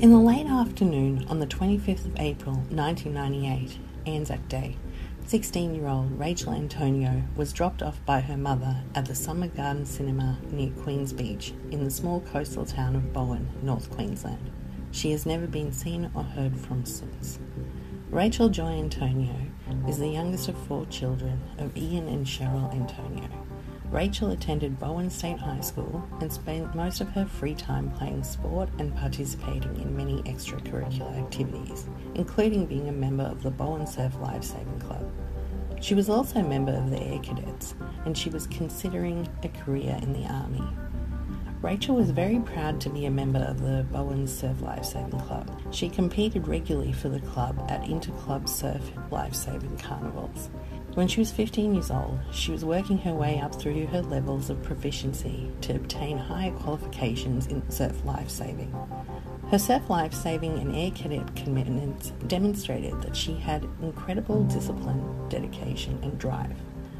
In the late afternoon on the 25th of April 1998, Anzac Day, 16 year old Rachel Antonio was dropped off by her mother at the Summer Garden Cinema near Queens Beach in the small coastal town of Bowen, North Queensland. She has never been seen or heard from since. Rachel Joy Antonio is the youngest of four children of Ian and Cheryl Antonio. Rachel attended Bowen State High School and spent most of her free time playing sport and participating in many extracurricular activities, including being a member of the Bowen Surf Lifesaving Club. She was also a member of the Air Cadets and she was considering a career in the Army. Rachel was very proud to be a member of the Bowen Surf Lifesaving Club. She competed regularly for the club at Interclub Surf Lifesaving Carnivals when she was 15 years old, she was working her way up through her levels of proficiency to obtain higher qualifications in surf life saving. Her surf life saving and air cadet commitments demonstrated that she had incredible discipline, dedication, and drive.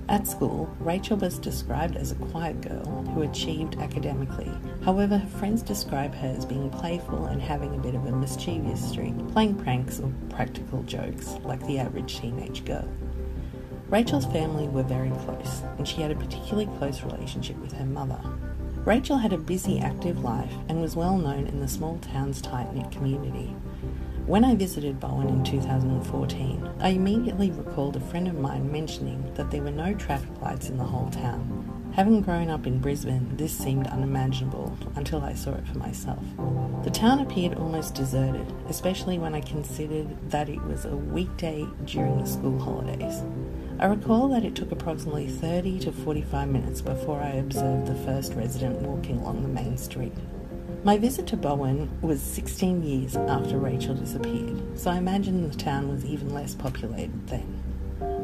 At school, Rachel was described as a quiet girl who achieved academically. However, her friends describe her as being playful and having a bit of a mischievous streak, playing pranks or practical jokes like the average teenage girl. Rachel's family were very close, and she had a particularly close relationship with her mother. Rachel had a busy, active life and was well known in the small town's tight knit community. When I visited Bowen in 2014, I immediately recalled a friend of mine mentioning that there were no traffic lights in the whole town. Having grown up in Brisbane, this seemed unimaginable until I saw it for myself. The town appeared almost deserted, especially when I considered that it was a weekday during the school holidays. I recall that it took approximately 30 to 45 minutes before I observed the first resident walking along the main street. My visit to Bowen was 16 years after Rachel disappeared, so I imagine the town was even less populated then.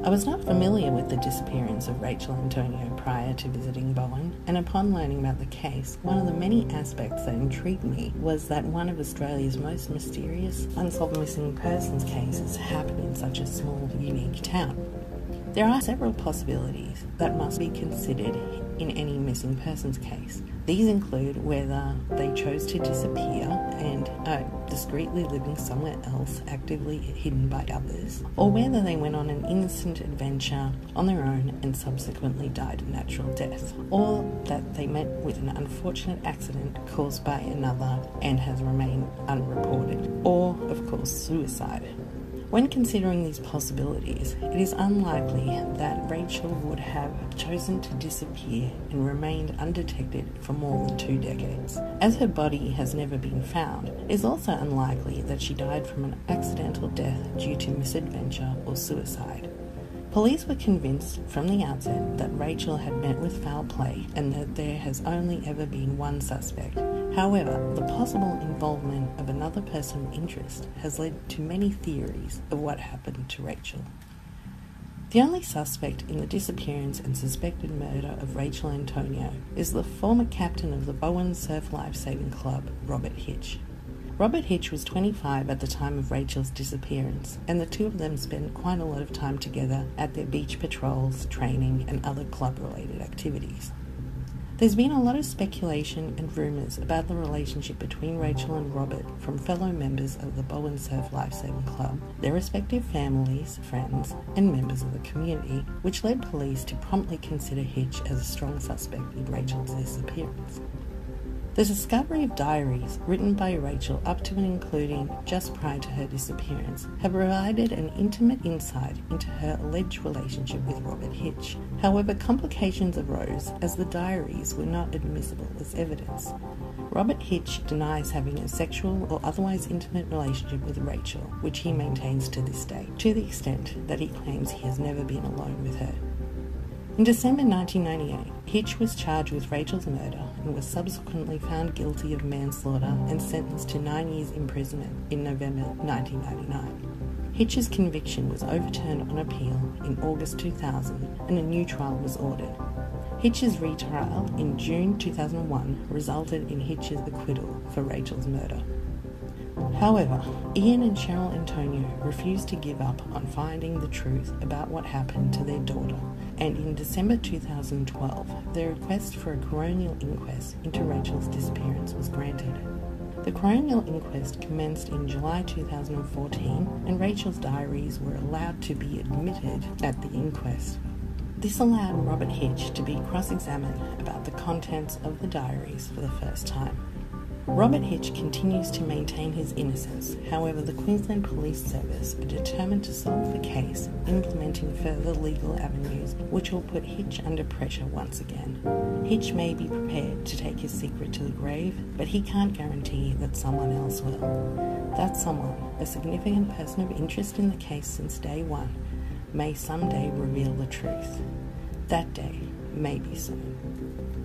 I was not familiar with the disappearance of Rachel Antonio prior to visiting Bowen, and upon learning about the case, one of the many aspects that intrigued me was that one of Australia's most mysterious unsolved missing persons cases happened in such a small, unique town. There are several possibilities that must be considered in any missing persons case. These include whether they chose to disappear and are discreetly living somewhere else, actively hidden by others, or whether they went on an innocent adventure on their own and subsequently died a natural death, or that they met with an unfortunate accident caused by another and has remained unreported, or, of course, suicide. When considering these possibilities, it is unlikely that Rachel would have chosen to disappear and remained undetected for more than two decades. As her body has never been found, it is also unlikely that she died from an accidental death due to misadventure or suicide. Police were convinced from the outset that Rachel had met with foul play and that there has only ever been one suspect. However, the possible involvement of another person of interest has led to many theories of what happened to Rachel. The only suspect in the disappearance and suspected murder of Rachel Antonio is the former captain of the Bowen Surf Lifesaving Club, Robert Hytch. Robert Hytch was 25 at the time of Rachel's disappearance, and the two of them spent quite a lot of time together at their beach patrols, training, and other club related activities. There's been a lot of speculation and rumours about the relationship between Rachel and Robert from fellow members of the Bowen Surf Lifesaving Club, their respective families, friends, and members of the community, which led police to promptly consider Hytch as a strong suspect in Rachel's disappearance. The discovery of diaries written by Rachel up to and including just prior to her disappearance have provided an intimate insight into her alleged relationship with Robert Hytch. However, complications arose as the diaries were not admissible as evidence. Robert Hytch denies having a sexual or otherwise intimate relationship with Rachel, which he maintains to this day, to the extent that he claims he has never been alone with her. In December 1998, Hytch was charged with Rachel's murder and was subsequently found guilty of manslaughter and sentenced to nine years imprisonment in November 1999. Hytch's conviction was overturned on appeal in August 2000 and a new trial was ordered. Hytch's retrial in June 2001 resulted in Hytch's acquittal for Rachel's murder. However, Ian and Cheryl Antonio refused to give up on finding the truth about what happened to their daughter, and in December 2012, their request for a coronial inquest into Rachel's disappearance was granted. The coronial inquest commenced in July 2014, and Rachel's diaries were allowed to be admitted at the inquest. This allowed Robert Hytch to be cross examined about the contents of the diaries for the first time. Robert Hytch continues to maintain his innocence, however, the Queensland Police Service are determined to solve the case, implementing further legal avenues which will put Hytch under pressure once again. Hytch may be prepared to take his secret to the grave, but he can't guarantee that someone else will. That someone, a significant person of interest in the case since day one, may someday reveal the truth. That day may be soon.